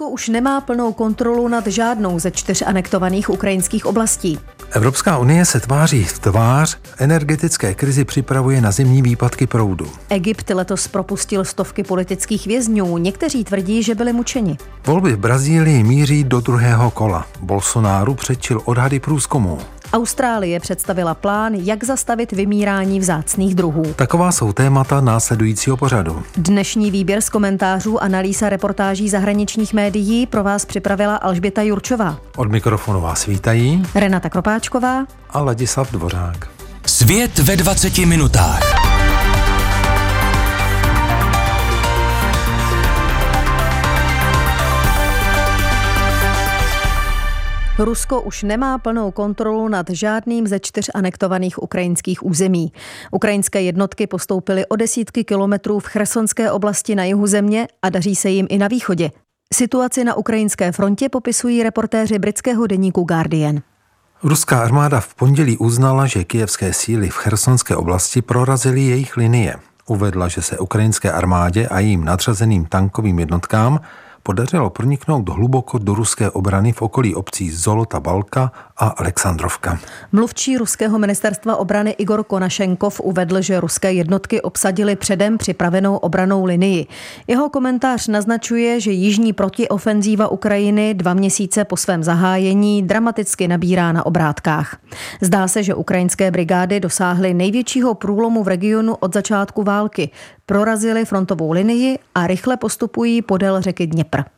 Rusko už nemá plnou kontrolu nad žádnou ze čtyř anektovaných ukrajinských oblastí. Evropská unie se tváří v tvář energetické krizi připravuje na zimní výpadky proudu. Egypt letos propustil stovky politických vězňů, někteří tvrdí, že byli mučeni. Volby v Brazílii míří do druhého kola. Bolsonaro předčil odhady průzkumu. Austrálie představila plán, jak zastavit vymírání vzácných druhů. Taková jsou témata následujícího pořadu. Dnešní výběr z komentářů, analýza reportáží zahraničních médií pro vás připravila Alžběta Jurčová. Od mikrofonu vás vítají Renata Kropáčková a Ladislav Dvořák. Svět ve 20 minutách. Rusko už nemá plnou kontrolu nad žádným ze čtyř anektovaných ukrajinských území. Ukrajinské jednotky postoupily o desítky kilometrů v Chersonské oblasti na jihu země a daří se jim i na východě. Situaci na ukrajinské frontě popisují reportéři britského deníku Guardian. Ruská armáda v pondělí uznala, že kijevské síly v chersonské oblasti prorazily jejich linie. Uvedla, že se ukrajinské armádě a jejím nadřazeným tankovým jednotkám podařilo proniknout hluboko do ruské obrany v okolí obcí Zolota Balka a Alexandrovka. Mluvčí ruského ministerstva obrany Igor Konašenkov uvedl, že ruské jednotky obsadily předem připravenou obranou linii. Jeho komentář naznačuje, že jižní protiofenzíva Ukrajiny dva měsíce po svém zahájení dramaticky nabírá na obrátkách. Zdá se, že ukrajinské brigády dosáhly největšího průlomu v regionu od začátku války prorazili frontovou linii a rychle postupují podél řeky Dněpr.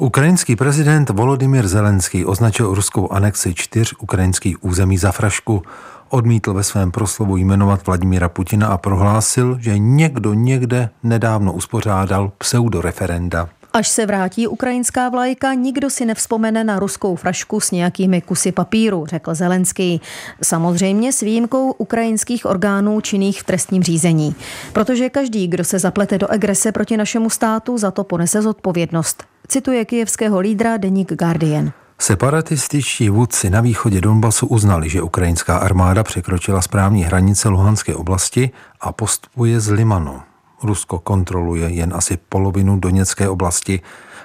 Ukrajinský prezident Volodymyr Zelenský označil ruskou anexi čtyř ukrajinských území za frašku. Odmítl ve svém proslovu jmenovat Vladimíra Putina a prohlásil, že někdo někde nedávno uspořádal pseudoreferenda. Až se vrátí ukrajinská vlajka, nikdo si nevzpomene na ruskou frašku s nějakými kusy papíru, řekl Zelenský. Samozřejmě s výjimkou ukrajinských orgánů činných v trestním řízení. Protože každý, kdo se zaplete do agrese proti našemu státu, za to ponese zodpovědnost. Cituje kijevského lídra deník Guardian. Separatističtí vůdci na východě Donbasu uznali, že ukrajinská armáda překročila správní hranice Luhanské oblasti a postupuje z Limanu. Rusko kontroluje jen asi polovinu Doněcké oblasti.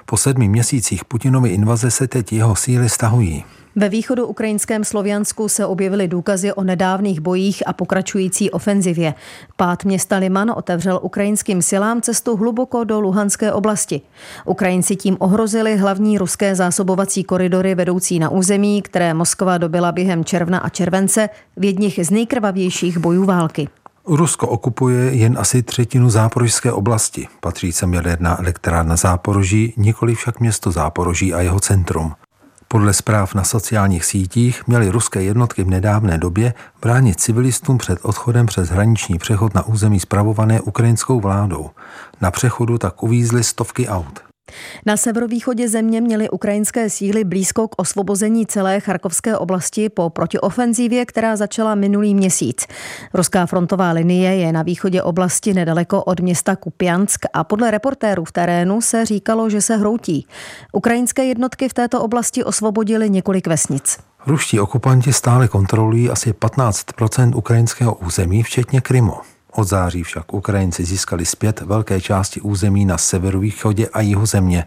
Po sedmi měsících Putinovy invaze se teď jeho síly stahují. Ve východu ukrajinském Sloviansku se objevily důkazy o nedávných bojích a pokračující ofenzivě. Pát města Liman otevřel ukrajinským silám cestu hluboko do Luhanské oblasti. Ukrajinci tím ohrozili hlavní ruské zásobovací koridory vedoucí na území, které Moskva dobila během června a července v jedních z nejkrvavějších bojů války. Rusko okupuje jen asi třetinu záporožské oblasti. Patří sem jaderná elektrárna Záporoží, nikoli však město Záporoží a jeho centrum. Podle zpráv na sociálních sítích měly ruské jednotky v nedávné době bránit civilistům před odchodem přes hraniční přechod na území spravované ukrajinskou vládou. Na přechodu tak uvízly stovky aut. Na severovýchodě země měly ukrajinské síly blízko k osvobození celé Charkovské oblasti po protiofenzívě, která začala minulý měsíc. Ruská frontová linie je na východě oblasti nedaleko od města Kupiansk a podle reportérů v terénu se říkalo, že se hroutí. Ukrajinské jednotky v této oblasti osvobodily několik vesnic. Ruští okupanti stále kontrolují asi 15% ukrajinského území, včetně Krymu. Od září však Ukrajinci získali zpět velké části území na severovýchodě a jihu země.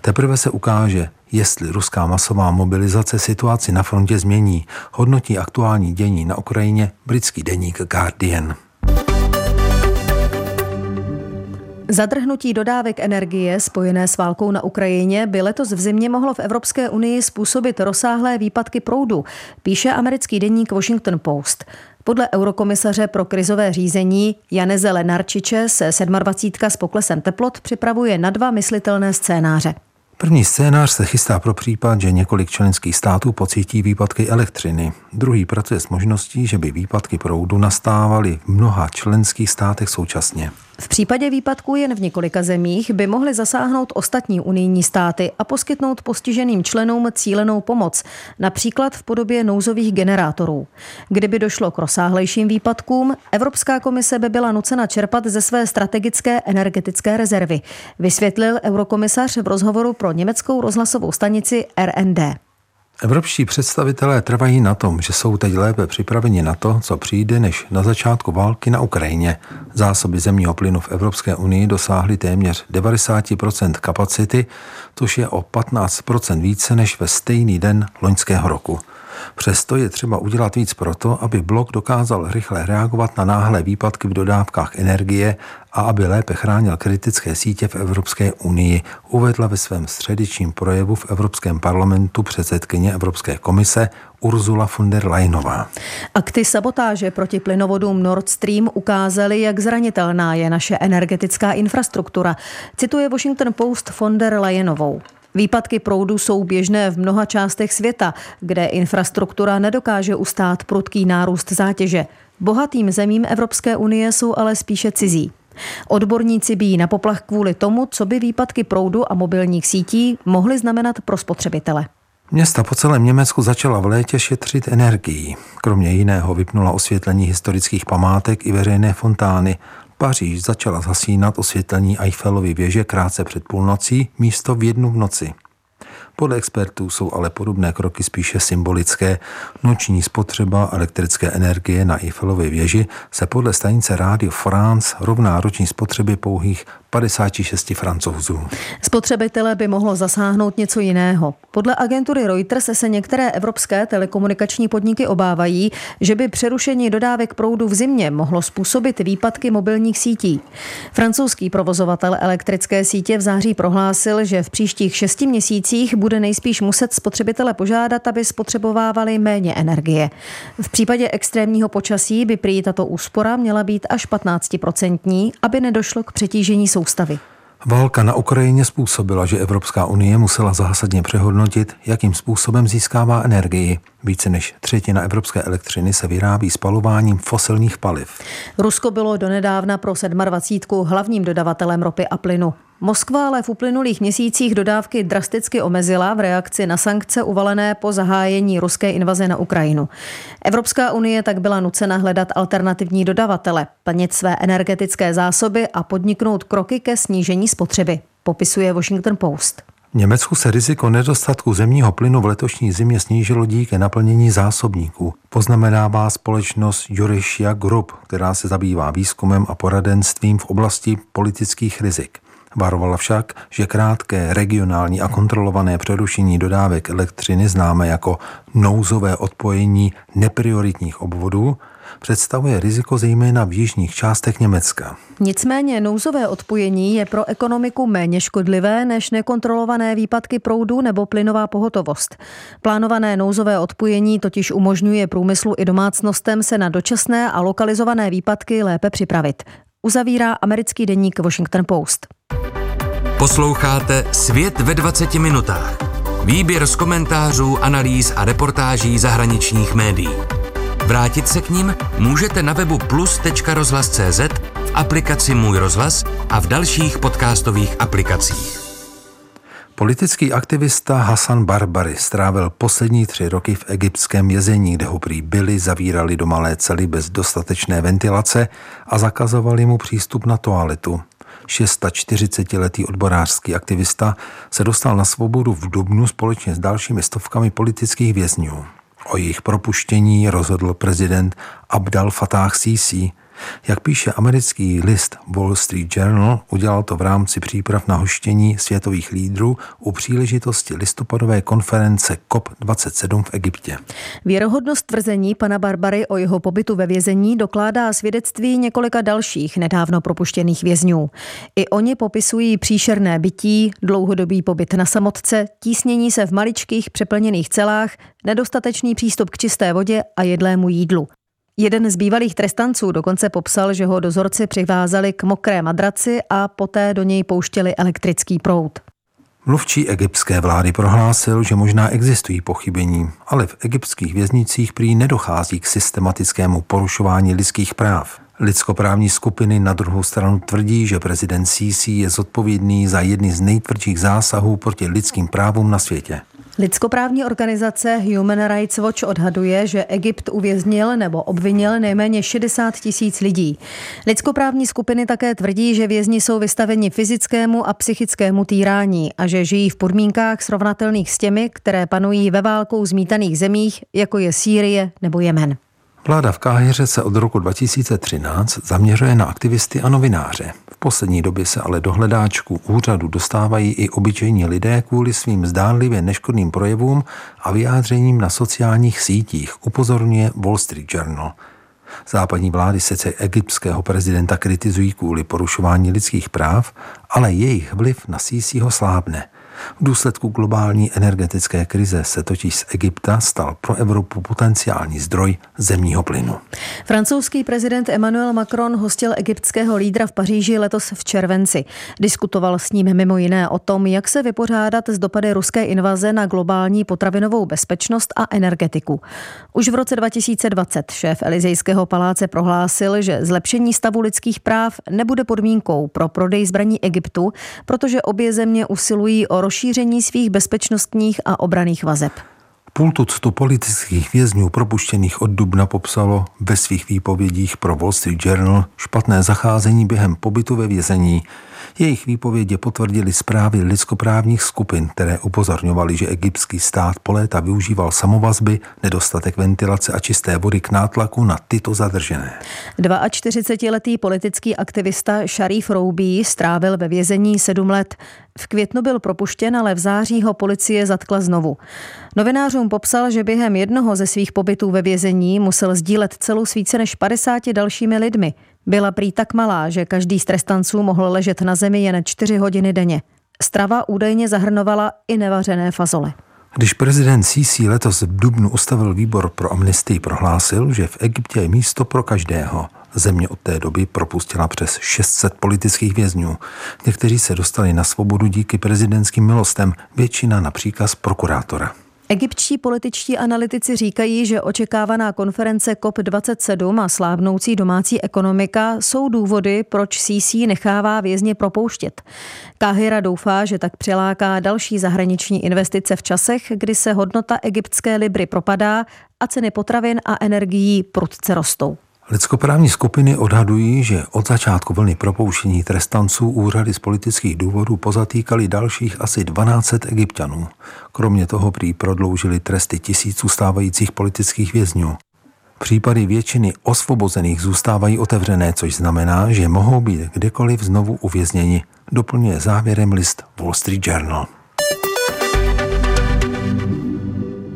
Teprve se ukáže, jestli ruská masová mobilizace situaci na frontě změní, hodnotí aktuální dění na Ukrajině britský deník Guardian. Zadrhnutí dodávek energie spojené s válkou na Ukrajině by letos v zimě mohlo v Evropské unii způsobit rozsáhlé výpadky proudu, píše americký deník Washington Post. Podle eurokomisaře pro krizové řízení Janeze Lenarčiče se 27. s poklesem teplot připravuje na dva myslitelné scénáře. První scénář se chystá pro případ, že několik členských států pocítí výpadky elektřiny. Druhý pracuje s možností, že by výpadky proudu nastávaly v mnoha členských státech současně. V případě výpadků jen v několika zemích by mohly zasáhnout ostatní unijní státy a poskytnout postiženým členům cílenou pomoc, například v podobě nouzových generátorů. Kdyby došlo k rozsáhlejším výpadkům, Evropská komise by byla nucena čerpat ze své strategické energetické rezervy, vysvětlil eurokomisař v rozhovoru pro německou rozhlasovou stanici RND. Evropští představitelé trvají na tom, že jsou teď lépe připraveni na to, co přijde, než na začátku války na Ukrajině. Zásoby zemního plynu v Evropské unii dosáhly téměř 90% kapacity, což je o 15% více než ve stejný den loňského roku. Přesto je třeba udělat víc proto, aby blok dokázal rychle reagovat na náhlé výpadky v dodávkách energie a aby lépe chránil kritické sítě v Evropské unii, uvedla ve svém středečním projevu v Evropském parlamentu předsedkyně Evropské komise Ursula von der Leyenová. Akty sabotáže proti plynovodům Nord Stream ukázaly, jak zranitelná je naše energetická infrastruktura, cituje Washington Post von der Leyenovou. Výpadky proudu jsou běžné v mnoha částech světa, kde infrastruktura nedokáže ustát prudký nárůst zátěže. Bohatým zemím Evropské unie jsou ale spíše cizí. Odborníci bíjí na poplach kvůli tomu, co by výpadky proudu a mobilních sítí mohly znamenat pro spotřebitele. Města po celém Německu začala v létě šetřit energií. Kromě jiného vypnula osvětlení historických památek i veřejné fontány. Paříž začala zasínat osvětlení Eiffelovy věže krátce před půlnocí místo v jednu v noci. Podle expertů jsou ale podobné kroky spíše symbolické. Noční spotřeba elektrické energie na Eiffelově věži se podle stanice Radio France rovná roční spotřebě pouhých 56 francouzů. Spotřebitele by mohlo zasáhnout něco jiného. Podle agentury Reuters se některé evropské telekomunikační podniky obávají, že by přerušení dodávek proudu v zimě mohlo způsobit výpadky mobilních sítí. Francouzský provozovatel elektrické sítě v září prohlásil, že v příštích šesti měsících bude nejspíš muset spotřebitele požádat, aby spotřebovávali méně energie. V případě extrémního počasí by prý tato úspora měla být až 15%, aby nedošlo k přetížení soustavy. Válka na Ukrajině způsobila, že Evropská unie musela zásadně přehodnotit, jakým způsobem získává energii. Více než třetina evropské elektřiny se vyrábí spalováním fosilních paliv. Rusko bylo donedávna pro 27. hlavním dodavatelem ropy a plynu. Moskva ale v uplynulých měsících dodávky drasticky omezila v reakci na sankce uvalené po zahájení ruské invaze na Ukrajinu. Evropská unie tak byla nucena hledat alternativní dodavatele, plnit své energetické zásoby a podniknout kroky ke snížení spotřeby, popisuje Washington Post. Německu se riziko nedostatku zemního plynu v letošní zimě snížilo díky naplnění zásobníků. Poznamenává společnost Jurishia Group, která se zabývá výzkumem a poradenstvím v oblasti politických rizik. Varovala však, že krátké regionální a kontrolované přerušení dodávek elektřiny známe jako nouzové odpojení neprioritních obvodů představuje riziko zejména v jižních částech Německa. Nicméně nouzové odpojení je pro ekonomiku méně škodlivé než nekontrolované výpadky proudu nebo plynová pohotovost. Plánované nouzové odpojení totiž umožňuje průmyslu i domácnostem se na dočasné a lokalizované výpadky lépe připravit. Uzavírá americký deník Washington Post. Posloucháte Svět ve 20 minutách. Výběr z komentářů, analýz a reportáží zahraničních médií. Vrátit se k ním můžete na webu plus.rozhlas.cz, v aplikaci Můj rozhlas a v dalších podcastových aplikacích. Politický aktivista Hasan Barbary strávil poslední tři roky v egyptském vězení, kde ho prý byli, zavírali do malé cely bez dostatečné ventilace a zakazovali mu přístup na toaletu. 640-letý odborářský aktivista se dostal na svobodu v Dubnu společně s dalšími stovkami politických vězňů. O jejich propuštění rozhodl prezident Abdal Fattah Sisi, jak píše americký list Wall Street Journal, udělal to v rámci příprav na hoštění světových lídrů u příležitosti listopadové konference COP27 v Egyptě. Věrohodnost tvrzení pana Barbary o jeho pobytu ve vězení dokládá svědectví několika dalších nedávno propuštěných vězňů. I oni popisují příšerné bytí, dlouhodobý pobyt na samotce, tísnění se v maličkých přeplněných celách, nedostatečný přístup k čisté vodě a jedlému jídlu. Jeden z bývalých trestanců dokonce popsal, že ho dozorci přivázali k mokré madraci a poté do něj pouštěli elektrický proud. Mluvčí egyptské vlády prohlásil, že možná existují pochybení, ale v egyptských věznicích prý nedochází k systematickému porušování lidských práv. Lidskoprávní skupiny na druhou stranu tvrdí, že prezident Sisi je zodpovědný za jedny z nejtvrdších zásahů proti lidským právům na světě. Lidskoprávní organizace Human Rights Watch odhaduje, že Egypt uvěznil nebo obvinil nejméně 60 tisíc lidí. Lidskoprávní skupiny také tvrdí, že vězni jsou vystaveni fyzickému a psychickému týrání a že žijí v podmínkách srovnatelných s těmi, které panují ve válkou zmítaných zemích, jako je Sýrie nebo Jemen. Vláda v Káhyře se od roku 2013 zaměřuje na aktivisty a novináře. V poslední době se ale do hledáčku úřadu dostávají i obyčejní lidé kvůli svým zdánlivě neškodným projevům a vyjádřením na sociálních sítích, upozorňuje Wall Street Journal. Západní vlády sice egyptského prezidenta kritizují kvůli porušování lidských práv, ale jejich vliv na Sísího slábne. V důsledku globální energetické krize se totiž z Egypta stal pro Evropu potenciální zdroj zemního plynu. Francouzský prezident Emmanuel Macron hostil egyptského lídra v Paříži letos v červenci. Diskutoval s ním mimo jiné o tom, jak se vypořádat s dopady ruské invaze na globální potravinovou bezpečnost a energetiku. Už v roce 2020 šéf Elizejského paláce prohlásil, že zlepšení stavu lidských práv nebude podmínkou pro prodej zbraní Egyptu, protože obě země usilují o rozšíření svých bezpečnostních a obraných vazeb. Půl tuctu politických vězňů propuštěných od Dubna popsalo ve svých výpovědích pro Wall Street Journal špatné zacházení během pobytu ve vězení. Jejich výpovědi potvrdili zprávy lidskoprávních skupin, které upozorňovaly, že egyptský stát po léta využíval samovazby, nedostatek ventilace a čisté vody k nátlaku na tyto zadržené. 42-letý politický aktivista Sharif Roubí strávil ve vězení sedm let. V květnu byl propuštěn, ale v září ho policie zatkla znovu. Novinářům popsal, že během jednoho ze svých pobytů ve vězení musel sdílet celou s více než 50 dalšími lidmi. Byla prý tak malá, že každý z trestanců mohl ležet na zemi jen 4 hodiny denně. Strava údajně zahrnovala i nevařené fazole. Když prezident Sisi letos v Dubnu ustavil výbor pro amnestii, prohlásil, že v Egyptě je místo pro každého. Země od té doby propustila přes 600 politických vězňů. Někteří se dostali na svobodu díky prezidentským milostem, většina na příkaz prokurátora. Egyptští političtí analytici říkají, že očekávaná konference COP27 a slávnoucí domácí ekonomika jsou důvody, proč CC nechává vězně propouštět. Káhyra doufá, že tak přiláká další zahraniční investice v časech, kdy se hodnota egyptské libry propadá a ceny potravin a energií prudce rostou. Lidskoprávní skupiny odhadují, že od začátku vlny propouštění trestanců úřady z politických důvodů pozatýkali dalších asi 12 egyptianů. Kromě toho prý prodloužili tresty tisíců stávajících politických vězňů. Případy většiny osvobozených zůstávají otevřené, což znamená, že mohou být kdekoliv znovu uvězněni, doplňuje závěrem list Wall Street Journal.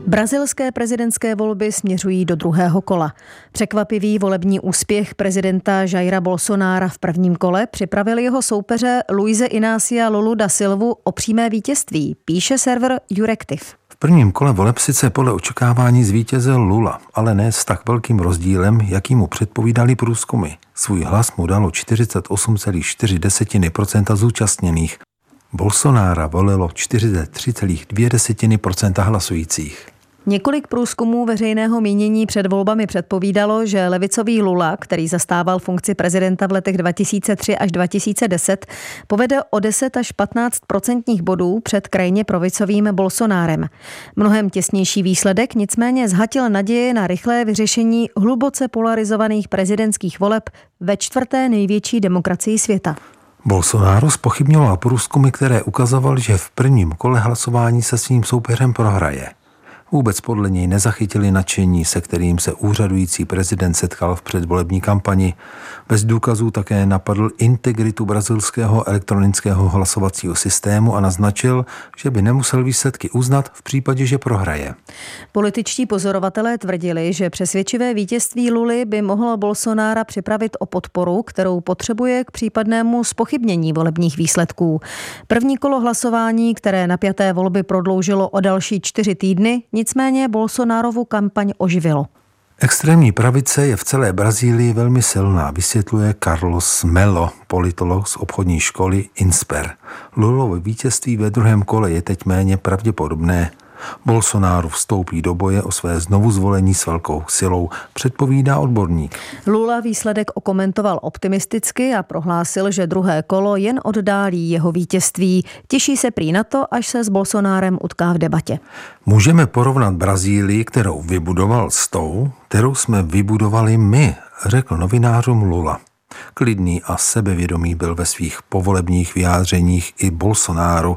Brazilské prezidentské volby směřují do druhého kola. Překvapivý volební úspěch prezidenta Jaira Bolsonára v prvním kole připravil jeho soupeře Luise Inácia Lulu da Silvu o přímé vítězství, píše server Jurektiv. V prvním kole voleb sice podle očekávání zvítězil Lula, ale ne s tak velkým rozdílem, jaký mu předpovídali průzkumy. Svůj hlas mu dalo 48,4% zúčastněných. Bolsonára volilo 43,2% hlasujících. Několik průzkumů veřejného mínění před volbami předpovídalo, že levicový Lula, který zastával funkci prezidenta v letech 2003 až 2010, povede o 10 až 15 procentních bodů před krajně provicovým Bolsonárem. Mnohem těsnější výsledek nicméně zhatil naděje na rychlé vyřešení hluboce polarizovaných prezidentských voleb ve čtvrté největší demokracii světa. Bolsonaro spochybňoval průzkumy, které ukazovaly, že v prvním kole hlasování se svým soupeřem prohraje. Vůbec podle něj nezachytili nadšení, se kterým se úřadující prezident setkal v předvolební kampani. Bez důkazů také napadl integritu brazilského elektronického hlasovacího systému a naznačil, že by nemusel výsledky uznat v případě, že prohraje. Političtí pozorovatelé tvrdili, že přesvědčivé vítězství Luly by mohlo Bolsonára připravit o podporu, kterou potřebuje k případnému spochybnění volebních výsledků. První kolo hlasování, které napjaté volby prodloužilo o další čtyři týdny, nicméně Bolsonárovu kampaň oživilo. Extrémní pravice je v celé Brazílii velmi silná, vysvětluje Carlos Melo, politolog z obchodní školy Insper. Lulovo vítězství ve druhém kole je teď méně pravděpodobné. Bolsonaro vstoupí do boje o své znovu zvolení s velkou silou, předpovídá odborník. Lula výsledek okomentoval optimisticky a prohlásil, že druhé kolo jen oddálí jeho vítězství. Těší se prý na to, až se s Bolsonárem utká v debatě. Můžeme porovnat Brazílii, kterou vybudoval s tou, kterou jsme vybudovali my, řekl novinářům Lula. Klidný a sebevědomý byl ve svých povolebních vyjádřeních i Bolsonaro.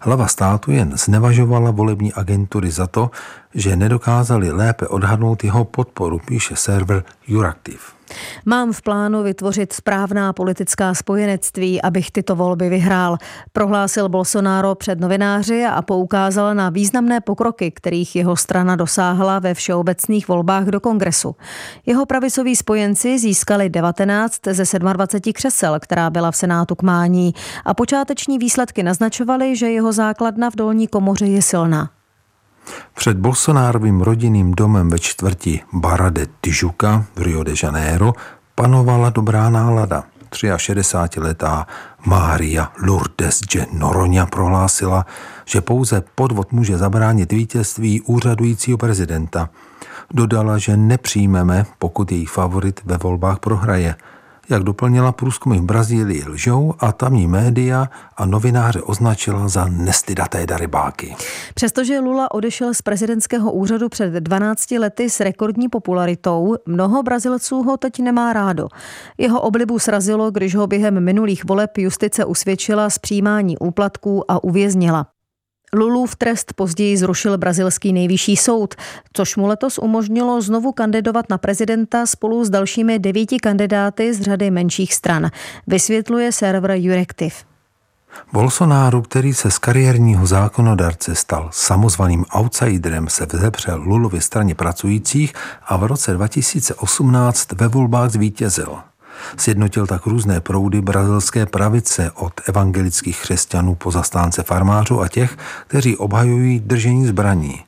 Hlava státu jen znevažovala volební agentury za to, že nedokázali lépe odhadnout jeho podporu, píše server Euractiv. Mám v plánu vytvořit správná politická spojenectví, abych tyto volby vyhrál, prohlásil Bolsonaro před novináři a poukázal na významné pokroky, kterých jeho strana dosáhla ve všeobecných volbách do kongresu. Jeho pravicoví spojenci získali 19 ze 27 křesel, která byla v Senátu k mání a počáteční výsledky naznačovaly, že jeho základna v dolní komoře je silná. Před Bolsonárovým rodinným domem ve čtvrti Barra de Tijuca v Rio de Janeiro panovala dobrá nálada. 63-letá Mária Lourdes de Noronha prohlásila, že pouze podvod může zabránit vítězství úřadujícího prezidenta. Dodala, že nepřijmeme, pokud její favorit ve volbách prohraje – jak doplnila průzkumy v Brazílii lžou a tamní média a novináře označila za nestydaté darybáky. Přestože Lula odešel z prezidentského úřadu před 12 lety s rekordní popularitou, mnoho Brazilců ho teď nemá rádo. Jeho oblibu srazilo, když ho během minulých voleb justice usvědčila z přijímání úplatků a uvěznila. Lulův trest později zrušil brazilský nejvyšší soud, což mu letos umožnilo znovu kandidovat na prezidenta spolu s dalšími devíti kandidáty z řady menších stran, vysvětluje server Jurektiv. Bolsonaro, který se z kariérního zákonodarce stal samozvaným outsiderem, se vzepřel Lulovi straně pracujících a v roce 2018 ve volbách zvítězil. Sjednotil tak různé proudy brazilské pravice od evangelických křesťanů po zastánce farmářů a těch, kteří obhajují držení zbraní.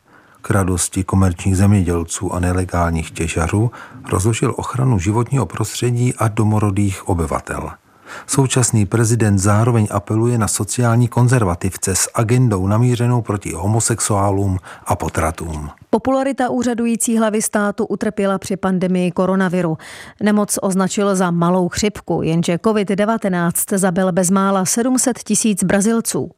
K radosti komerčních zemědělců a nelegálních těžařů rozložil ochranu životního prostředí a domorodých obyvatel. Současný prezident zároveň apeluje na sociální konzervativce s agendou namířenou proti homosexuálům a potratům. Popularita úřadující hlavy státu utrpěla při pandemii koronaviru. Nemoc označil za malou chřipku, jenže COVID-19 zabil bezmála 700 tisíc Brazilců.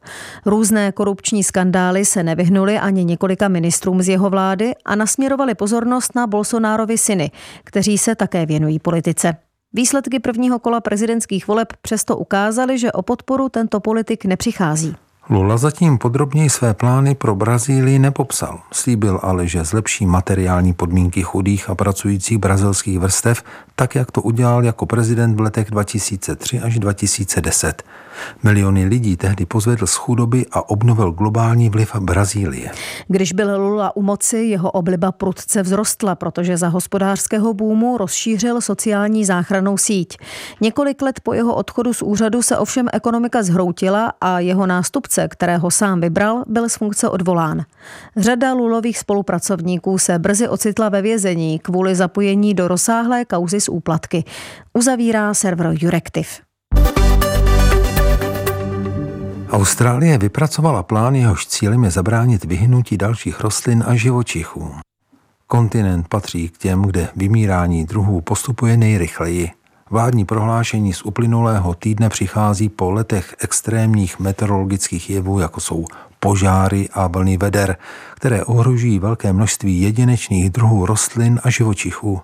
Různé korupční skandály se nevyhnuly ani několika ministrům z jeho vlády a nasměrovali pozornost na Bolsonárovi syny, kteří se také věnují politice. Výsledky prvního kola prezidentských voleb přesto ukázaly, že o podporu tento politik nepřichází. Lula zatím podrobněji své plány pro Brazílii nepopsal. Slíbil ale, že zlepší materiální podmínky chudých a pracujících brazilských vrstev, tak jak to udělal jako prezident v letech 2003 až 2010. Miliony lidí tehdy pozvedl z chudoby a obnovil globální vliv Brazílie. Když byl Lula u moci, jeho obliba prudce vzrostla, protože za hospodářského bůmu rozšířil sociální záchranou síť. Několik let po jeho odchodu z úřadu se ovšem ekonomika zhroutila a jeho nástupce, kterého sám vybral, byl z funkce odvolán. Řada Lulových spolupracovníků se brzy ocitla ve vězení kvůli zapojení do rozsáhlé kauzy s úplatky. Uzavírá server Jurektiv. Austrálie vypracovala plán, jehož cílem je zabránit vyhnutí dalších rostlin a živočichů. Kontinent patří k těm, kde vymírání druhů postupuje nejrychleji. Vládní prohlášení z uplynulého týdne přichází po letech extrémních meteorologických jevů, jako jsou požáry a vlny veder, které ohrožují velké množství jedinečných druhů rostlin a živočichů.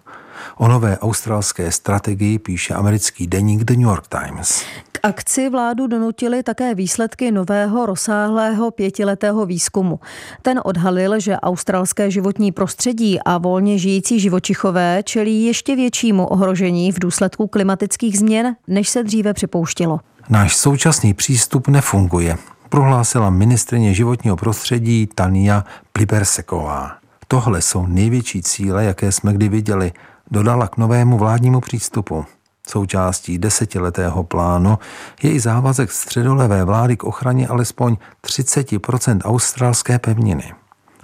O nové australské strategii píše americký deník The New York Times. K akci vládu donutili také výsledky nového rozsáhlého pětiletého výzkumu. Ten odhalil, že australské životní prostředí a volně žijící živočichové čelí ještě většímu ohrožení v důsledku klimatických změn, než se dříve připouštělo. Náš současný přístup nefunguje, prohlásila ministrině životního prostředí Tania Pliberseková. Tohle jsou největší cíle, jaké jsme kdy viděli, dodala k novému vládnímu přístupu. Součástí desetiletého plánu je i závazek středolevé vlády k ochraně alespoň 30% australské pevniny.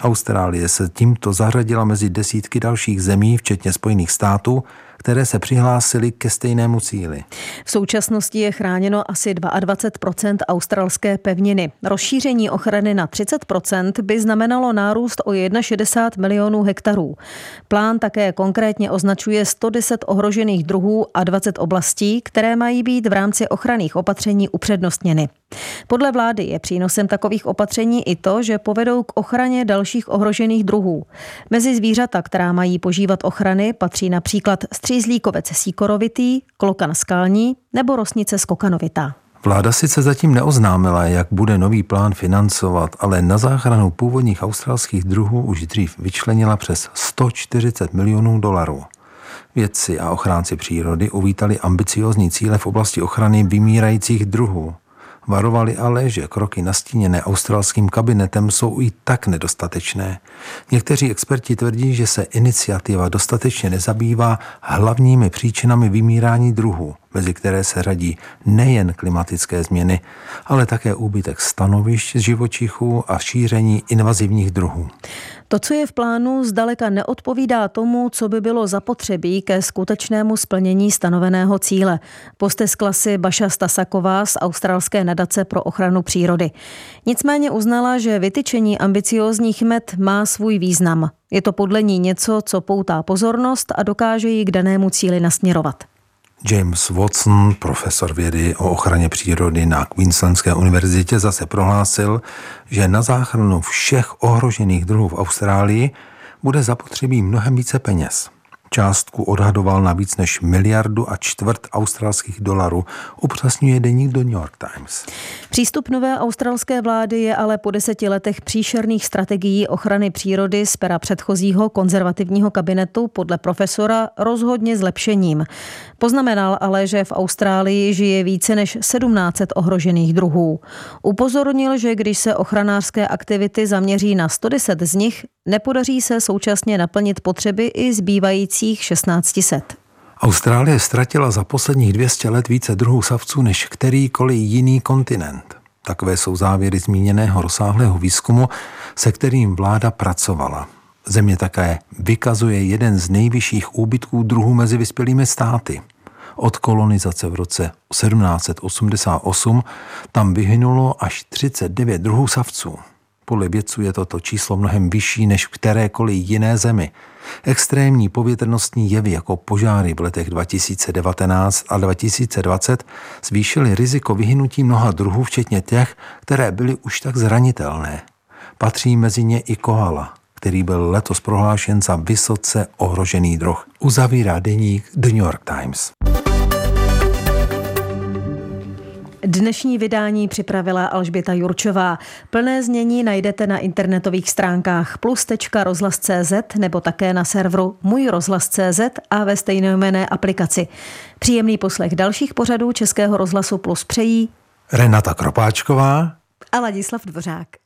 Austrálie se tímto zařadila mezi desítky dalších zemí, včetně Spojených států, které se přihlásily ke stejnému cíli. V současnosti je chráněno asi 22% australské pevniny. Rozšíření ochrany na 30% by znamenalo nárůst o 61 milionů hektarů. Plán také konkrétně označuje 110 ohrožených druhů a 20 oblastí, které mají být v rámci ochranných opatření upřednostněny. Podle vlády je přínosem takových opatření i to, že povedou k ochraně dalších ohrožených druhů. Mezi zvířata, která mají požívat ochrany, patří například střízlíkovec síkorovitý, klokan skalní nebo rosnice skokanovitá. Vláda sice zatím neoznámila, jak bude nový plán financovat, ale na záchranu původních australských druhů už dřív vyčlenila přes 140 milionů dolarů. Vědci a ochránci přírody uvítali ambiciózní cíle v oblasti ochrany vymírajících druhů. Varovali ale, že kroky nastíněné australským kabinetem jsou i tak nedostatečné. Někteří experti tvrdí, že se iniciativa dostatečně nezabývá hlavními příčinami vymírání druhů, mezi které se radí nejen klimatické změny, ale také úbytek stanovišť živočichů a šíření invazivních druhů. To, co je v plánu, zdaleka neodpovídá tomu, co by bylo zapotřebí ke skutečnému splnění stanoveného cíle. Posteskla si Baša Stasaková z australské nadace pro ochranu přírody. Nicméně uznala, že vytyčení ambiciózních met má svůj význam. Je to podle ní něco, co poutá pozornost a dokáže ji k danému cíli nasměrovat. James Watson, profesor vědy o ochraně přírody na Queenslandské univerzitě, zase prohlásil, že na záchranu všech ohrožených druhů v Austrálii bude zapotřebí mnohem více peněz částku odhadoval na víc než miliardu a čtvrt australských dolarů, upřesňuje deník do New York Times. Přístup nové australské vlády je ale po deseti letech příšerných strategií ochrany přírody z pera předchozího konzervativního kabinetu podle profesora rozhodně zlepšením. Poznamenal ale, že v Austrálii žije více než 1700 ohrožených druhů. Upozornil, že když se ochranářské aktivity zaměří na 110 z nich, nepodaří se současně naplnit potřeby i zbývajících 1600. Austrálie ztratila za posledních 200 let více druhů savců než kterýkoliv jiný kontinent. Takové jsou závěry zmíněného rozsáhlého výzkumu, se kterým vláda pracovala. Země také vykazuje jeden z nejvyšších úbytků druhů mezi vyspělými státy. Od kolonizace v roce 1788 tam vyhynulo až 39 druhů savců. Podle vědců je toto číslo mnohem vyšší než v kterékoliv jiné zemi. Extrémní povětrnostní jevy jako požáry v letech 2019 a 2020 zvýšily riziko vyhynutí mnoha druhů, včetně těch, které byly už tak zranitelné. Patří mezi ně i koala, který byl letos prohlášen za vysoce ohrožený druh. Uzavírá deník The New York Times. Dnešní vydání připravila Alžběta Jurčová. Plné znění najdete na internetových stránkách plus.rozhlas.cz nebo také na serveru Můj rozhlas.cz a ve stejnojmené aplikaci. Příjemný poslech dalších pořadů Českého rozhlasu Plus přejí Renata Kropáčková a Ladislav Dvořák.